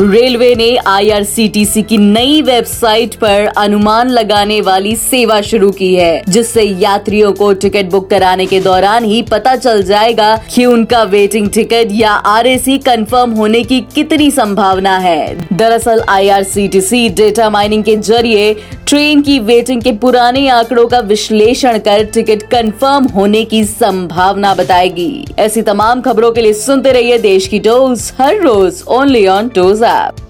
Railway ने IRCTC की नई वेबसाइट पर अनुमान लगाने वाली सेवा शुरू की है, जिससे यात्रियों को टिकट बुक कराने के दौरान ही पता चल जाएगा कि उनका वेटिंग टिकट या आरएसी कंफर्म होने की कितनी संभावना है। दरअसल, आईआरसीटीसी डेटा माइनिंग के ज़रिए ट्रेन की वेटिंग के पुराने आंकड़ों का विश्लेषण कर टिकट कंफर्म होने की संभावना बताएगी। ऐसी तमाम खबरों के लिए सुनते रहिए देश की टोज, हर रोज ओनली ऑन टोज up.